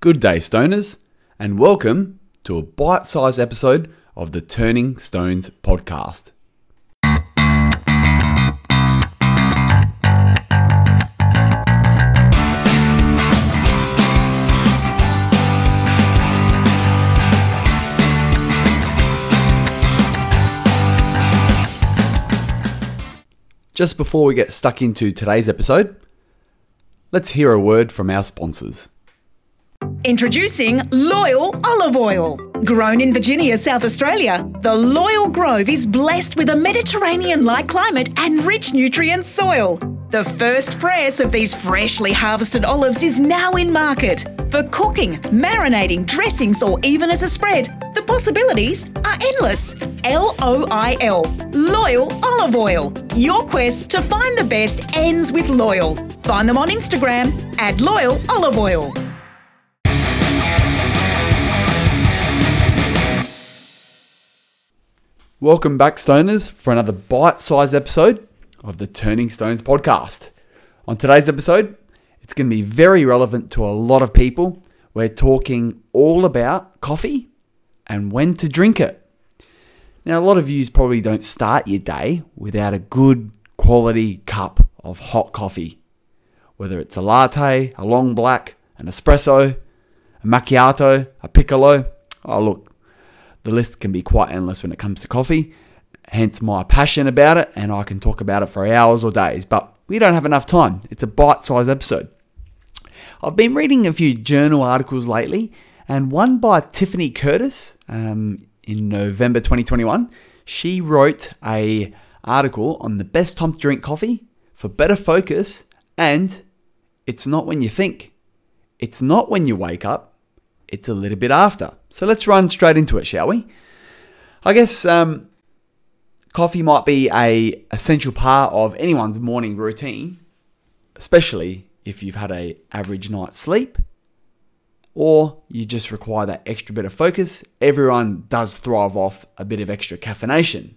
Good day, stoners, and welcome to a bite sized episode of the Turning Stones podcast. Just before we get stuck into today's episode, let's hear a word from our sponsors. Introducing Loil Olive Oil. Grown in Virginia, South Australia, the Loil Grove is blessed with a Mediterranean like climate and rich nutrient soil. The first press of these freshly harvested olives is now in market. For cooking, marinating, dressings, or even as a spread, the possibilities are endless. L O I L, Loil Olive Oil. Your quest to find the best ends with Loil. Find them on Instagram at Loil Olive Oil. Welcome back, stoners, for another bite sized episode of the Turning Stones podcast. On today's episode, it's going to be very relevant to a lot of people. We're talking all about coffee and when to drink it. Now, a lot of you probably don't start your day without a good quality cup of hot coffee, whether it's a latte, a long black, an espresso, a macchiato, a piccolo. Oh, look, the list can be quite endless when it comes to coffee, hence my passion about it, and I can talk about it for hours or days, but we don't have enough time. It's a bite sized episode. I've been reading a few journal articles lately, and one by Tiffany Curtis um, in November 2021. She wrote a article on the best time to drink coffee for better focus, and it's not when you think. It's not when you wake up, it's a little bit after. So let's run straight into it, shall we? I guess um, coffee might be a essential part of anyone's morning routine, especially if you've had a average night's sleep or you just require that extra bit of focus. Everyone does thrive off a bit of extra caffeination.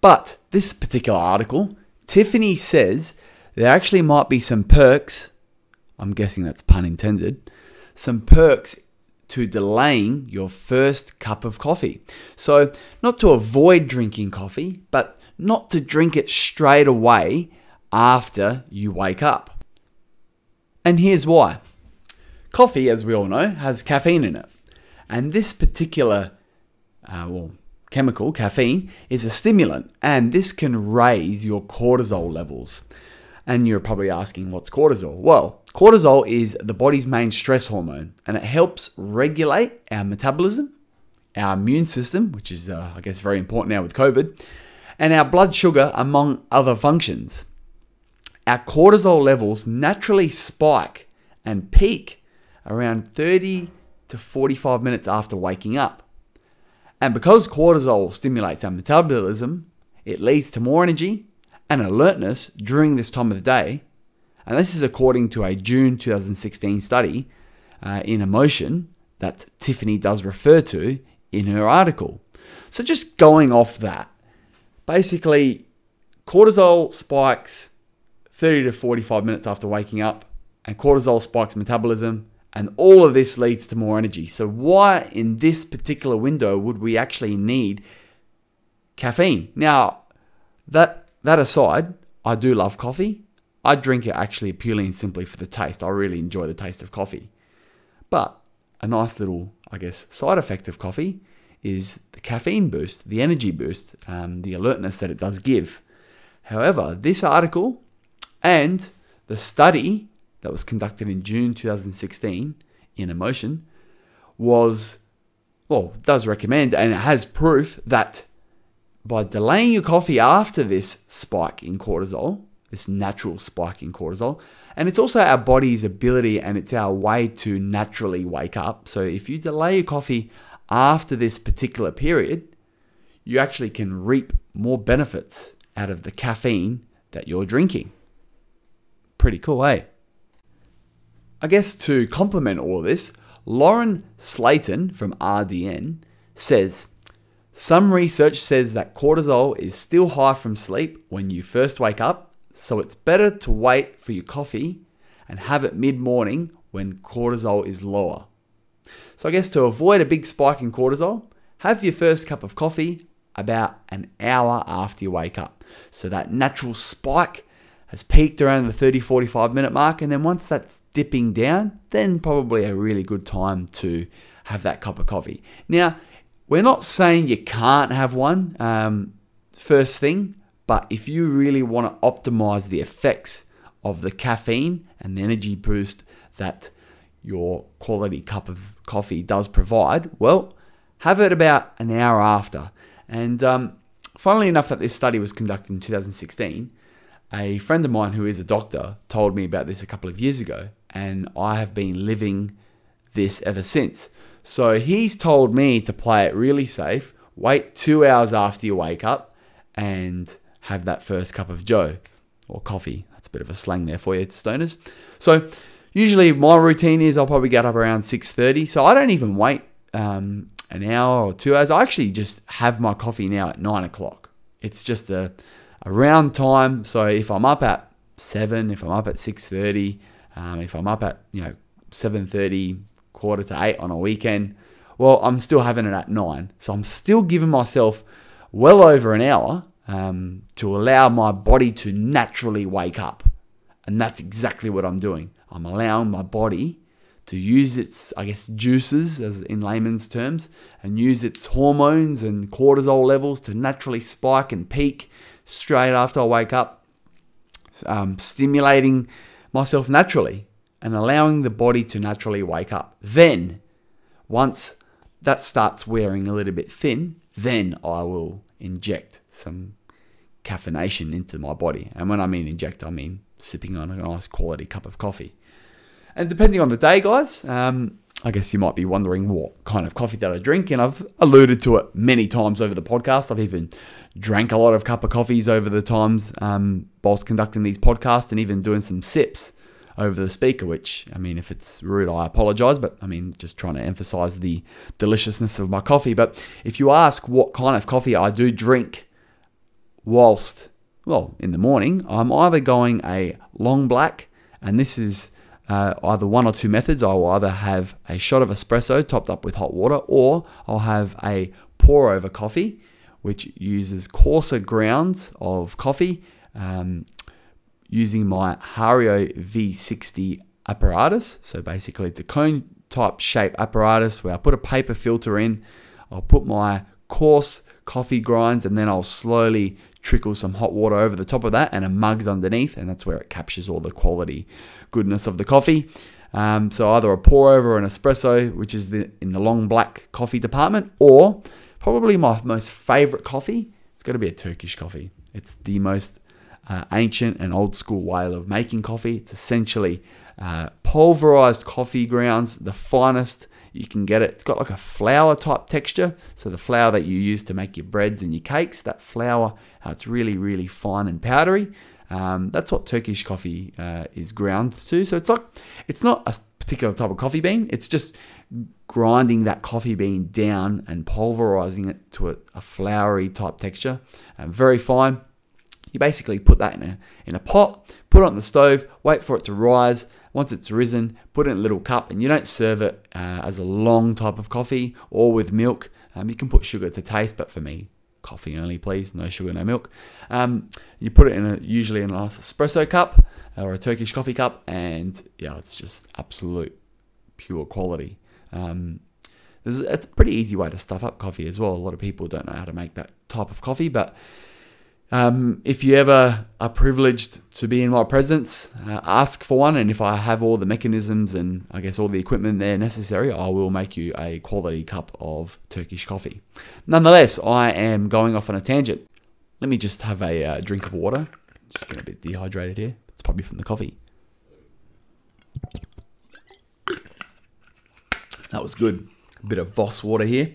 But this particular article, Tiffany says there actually might be some perks, I'm guessing that's pun intended, some perks to delaying your first cup of coffee. So, not to avoid drinking coffee, but not to drink it straight away after you wake up. And here's why coffee, as we all know, has caffeine in it. And this particular, uh, well, chemical, caffeine, is a stimulant, and this can raise your cortisol levels. And you're probably asking, what's cortisol? Well, cortisol is the body's main stress hormone, and it helps regulate our metabolism, our immune system, which is, uh, I guess, very important now with COVID, and our blood sugar, among other functions. Our cortisol levels naturally spike and peak around 30 to 45 minutes after waking up. And because cortisol stimulates our metabolism, it leads to more energy and alertness during this time of the day. And this is according to a June 2016 study uh, in Emotion that Tiffany does refer to in her article. So, just going off that, basically, cortisol spikes 30 to 45 minutes after waking up, and cortisol spikes metabolism, and all of this leads to more energy. So, why in this particular window would we actually need caffeine? Now, that that aside, I do love coffee. I drink it actually purely and simply for the taste. I really enjoy the taste of coffee. But a nice little, I guess, side effect of coffee is the caffeine boost, the energy boost, um, the alertness that it does give. However, this article and the study that was conducted in June 2016 in Emotion was, well, does recommend and it has proof that by delaying your coffee after this spike in cortisol, this natural spike in cortisol, and it's also our body's ability and it's our way to naturally wake up. So if you delay your coffee after this particular period, you actually can reap more benefits out of the caffeine that you're drinking. Pretty cool, eh? I guess to complement all of this, Lauren Slayton from RDN says some research says that cortisol is still high from sleep when you first wake up, so it's better to wait for your coffee and have it mid morning when cortisol is lower. So, I guess to avoid a big spike in cortisol, have your first cup of coffee about an hour after you wake up. So, that natural spike has peaked around the 30 45 minute mark, and then once that's dipping down, then probably a really good time to have that cup of coffee. Now, we're not saying you can't have one um, first thing, but if you really want to optimize the effects of the caffeine and the energy boost that your quality cup of coffee does provide, well, have it about an hour after. And um, funnily enough, that this study was conducted in 2016, a friend of mine who is a doctor told me about this a couple of years ago, and I have been living this ever since. So he's told me to play it really safe, wait two hours after you wake up, and have that first cup of Joe or coffee. That's a bit of a slang there for you, stoners. So usually my routine is I'll probably get up around 6:30. So I don't even wait um, an hour or two hours. I actually just have my coffee now at nine o'clock. It's just a, a round time. So if I'm up at seven, if I'm up at 6:30, um, if I'm up at you know 7:30, quarter to eight on a weekend, well, I'm still having it at nine. So I'm still giving myself well over an hour um, to allow my body to naturally wake up. And that's exactly what I'm doing. I'm allowing my body to use its, I guess, juices, as in layman's terms, and use its hormones and cortisol levels to naturally spike and peak straight after I wake up, um, stimulating myself naturally and allowing the body to naturally wake up. Then, once that starts wearing a little bit thin, then I will inject some caffeination into my body. And when I mean inject, I mean sipping on a nice quality cup of coffee. And depending on the day, guys, um, I guess you might be wondering what kind of coffee that I drink, and I've alluded to it many times over the podcast. I've even drank a lot of cup of coffees over the times um, whilst conducting these podcasts, and even doing some sips over the speaker, which, I mean, if it's rude, I apologize, but I mean, just trying to emphasize the deliciousness of my coffee. But if you ask what kind of coffee I do drink whilst, well, in the morning, I'm either going a long black, and this is uh, either one or two methods. I will either have a shot of espresso topped up with hot water, or I'll have a pour over coffee, which uses coarser grounds of coffee. Um, using my Hario V60 apparatus. So basically, it's a cone type shape apparatus where I put a paper filter in, I'll put my coarse coffee grinds, and then I'll slowly trickle some hot water over the top of that, and a mug's underneath, and that's where it captures all the quality goodness of the coffee. Um, so either a pour over or an espresso, which is the, in the long black coffee department, or probably my most favorite coffee. It's got to be a Turkish coffee. It's the most uh, ancient and old school way of making coffee. It's essentially uh, pulverized coffee grounds, the finest you can get it. It's got like a flour type texture. So the flour that you use to make your breads and your cakes, that flour, how it's really, really fine and powdery. Um, that's what Turkish coffee uh, is ground to. So it's like it's not a particular type of coffee bean. It's just grinding that coffee bean down and pulverizing it to a, a floury type texture. Uh, very fine. You basically put that in a, in a pot, put it on the stove, wait for it to rise. Once it's risen, put it in a little cup, and you don't serve it uh, as a long type of coffee or with milk. Um, you can put sugar to taste, but for me, coffee only, please. No sugar, no milk. Um, you put it in a usually in a nice espresso cup or a Turkish coffee cup, and yeah, it's just absolute pure quality. Um, it's a pretty easy way to stuff up coffee as well. A lot of people don't know how to make that type of coffee, but um, if you ever are privileged to be in my presence, uh, ask for one, and if I have all the mechanisms and I guess all the equipment there necessary, I will make you a quality cup of Turkish coffee. Nonetheless, I am going off on a tangent. Let me just have a uh, drink of water. Just getting a bit dehydrated here. It's probably from the coffee. That was good. A bit of Voss water here.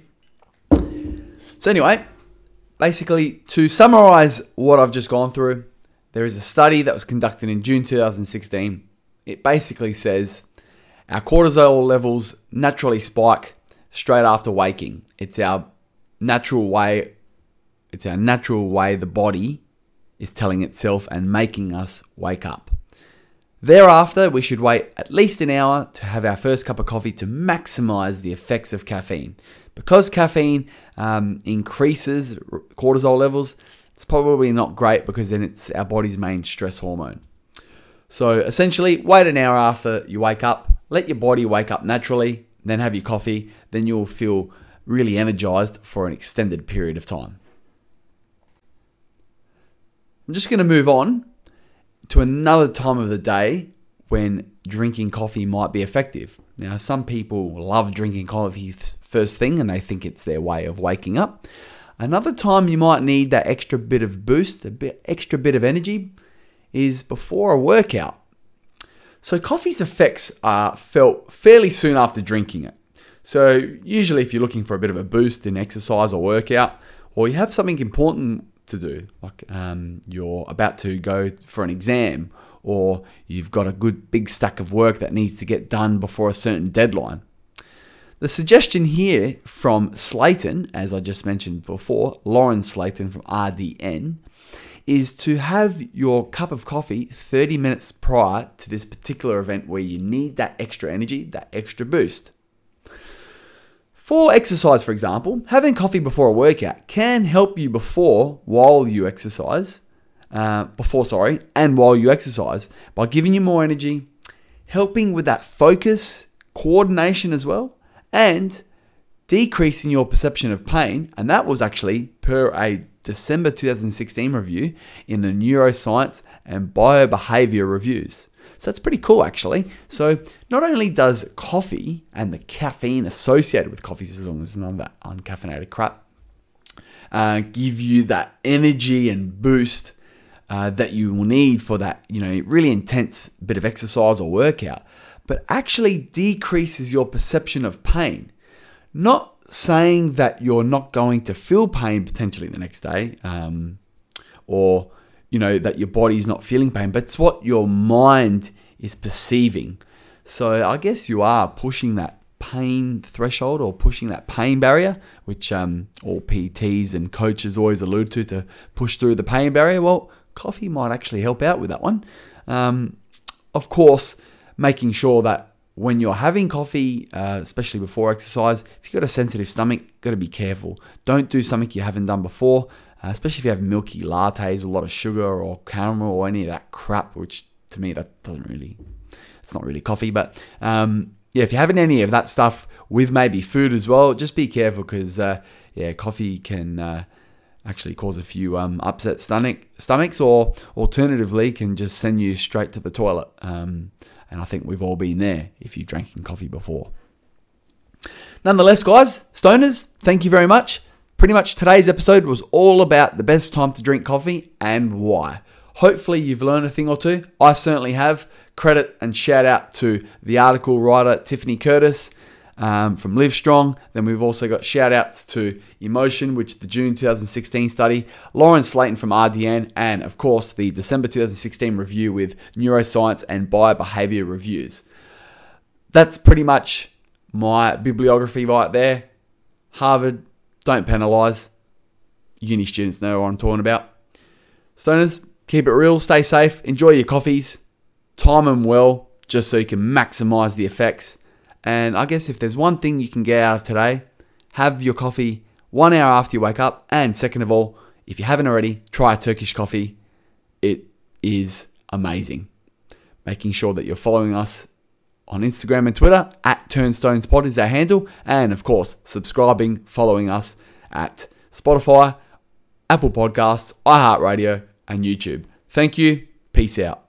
So anyway, basically, to summarize what I've just gone through, there is a study that was conducted in June 2016. It basically says our cortisol levels naturally spike straight after waking. It's our natural way it's our natural way the body is telling itself and making us wake up. Thereafter, we should wait at least an hour to have our first cup of coffee to maximize the effects of caffeine. Because caffeine um, increases cortisol levels, it's probably not great because then it's our body's main stress hormone. So essentially, wait an hour after you wake up, let your body wake up naturally, then have your coffee, then you'll feel really energized for an extended period of time. I'm just going to move on to another time of the day when drinking coffee might be effective. Now, some people love drinking coffee first thing and they think it's their way of waking up. Another time you might need that extra bit of boost, a bit extra bit of energy, is before a workout. So, coffee's effects are felt fairly soon after drinking it. So, usually, if you're looking for a bit of a boost in exercise or workout, or you have something important to do, like um, you're about to go for an exam, or you've got a good big stack of work that needs to get done before a certain deadline. The suggestion here from Slayton, as I just mentioned before, Lauren Slayton from RDN, is to have your cup of coffee 30 minutes prior to this particular event where you need that extra energy, that extra boost. For exercise, for example, having coffee before a workout can help you before, while you exercise, uh, before, sorry, and while you exercise by giving you more energy, helping with that focus, coordination as well, and decreasing your perception of pain. And that was actually per a December 2016 review in the Neuroscience and Biobehavior Reviews. So that's pretty cool, actually. So not only does coffee and the caffeine associated with coffee, as long as none of that uncaffeinated crap, uh, give you that energy and boost uh, that you will need for that, you know, really intense bit of exercise or workout, but actually decreases your perception of pain. Not saying that you're not going to feel pain potentially the next day, um, or you know that your body's not feeling pain, but it's what your mind is perceiving. So I guess you are pushing that pain threshold or pushing that pain barrier, which um, all PTs and coaches always allude to to push through the pain barrier. Well, coffee might actually help out with that one. Um, of course, making sure that when you're having coffee, uh, especially before exercise, if you've got a sensitive stomach, got to be careful. Don't do something you haven't done before, uh, especially if you have milky lattes with a lot of sugar or caramel or any of that crap, which to me that doesn't really, it's not really coffee. But um, yeah, if you're having any of that stuff with maybe food as well, just be careful because uh, yeah, coffee can uh, actually cause a few um, upset stomach stomachs, or alternatively can just send you straight to the toilet. Um, and I think we've all been there if you've drinking coffee before. Nonetheless, guys, stoners, thank you very much. Pretty much today's episode was all about the best time to drink coffee and why. Hopefully, you've learned a thing or two. I certainly have. Credit and shout out to the article writer Tiffany Curtis um, from Livestrong. Then we've also got shout outs to Emotion, which the June 2016 study, Lauren Slayton from RDN, and of course the December 2016 review with Neuroscience and Biobehavior Reviews. That's pretty much my bibliography right there. Harvard, don't penalise. Uni students know what I'm talking about. Stoners, keep it real, stay safe, enjoy your coffees, time them well, just so you can maximize the effects. And I guess if there's one thing you can get out of today, have your coffee one hour after you wake up. And second of all, if you haven't already, try a Turkish coffee. It is amazing. Making sure that you're following us on Instagram and Twitter at TurnstonesPod is our handle. And of course, subscribing, following us at Spotify, Apple Podcasts, iHeartRadio, and YouTube. Thank you. Peace out.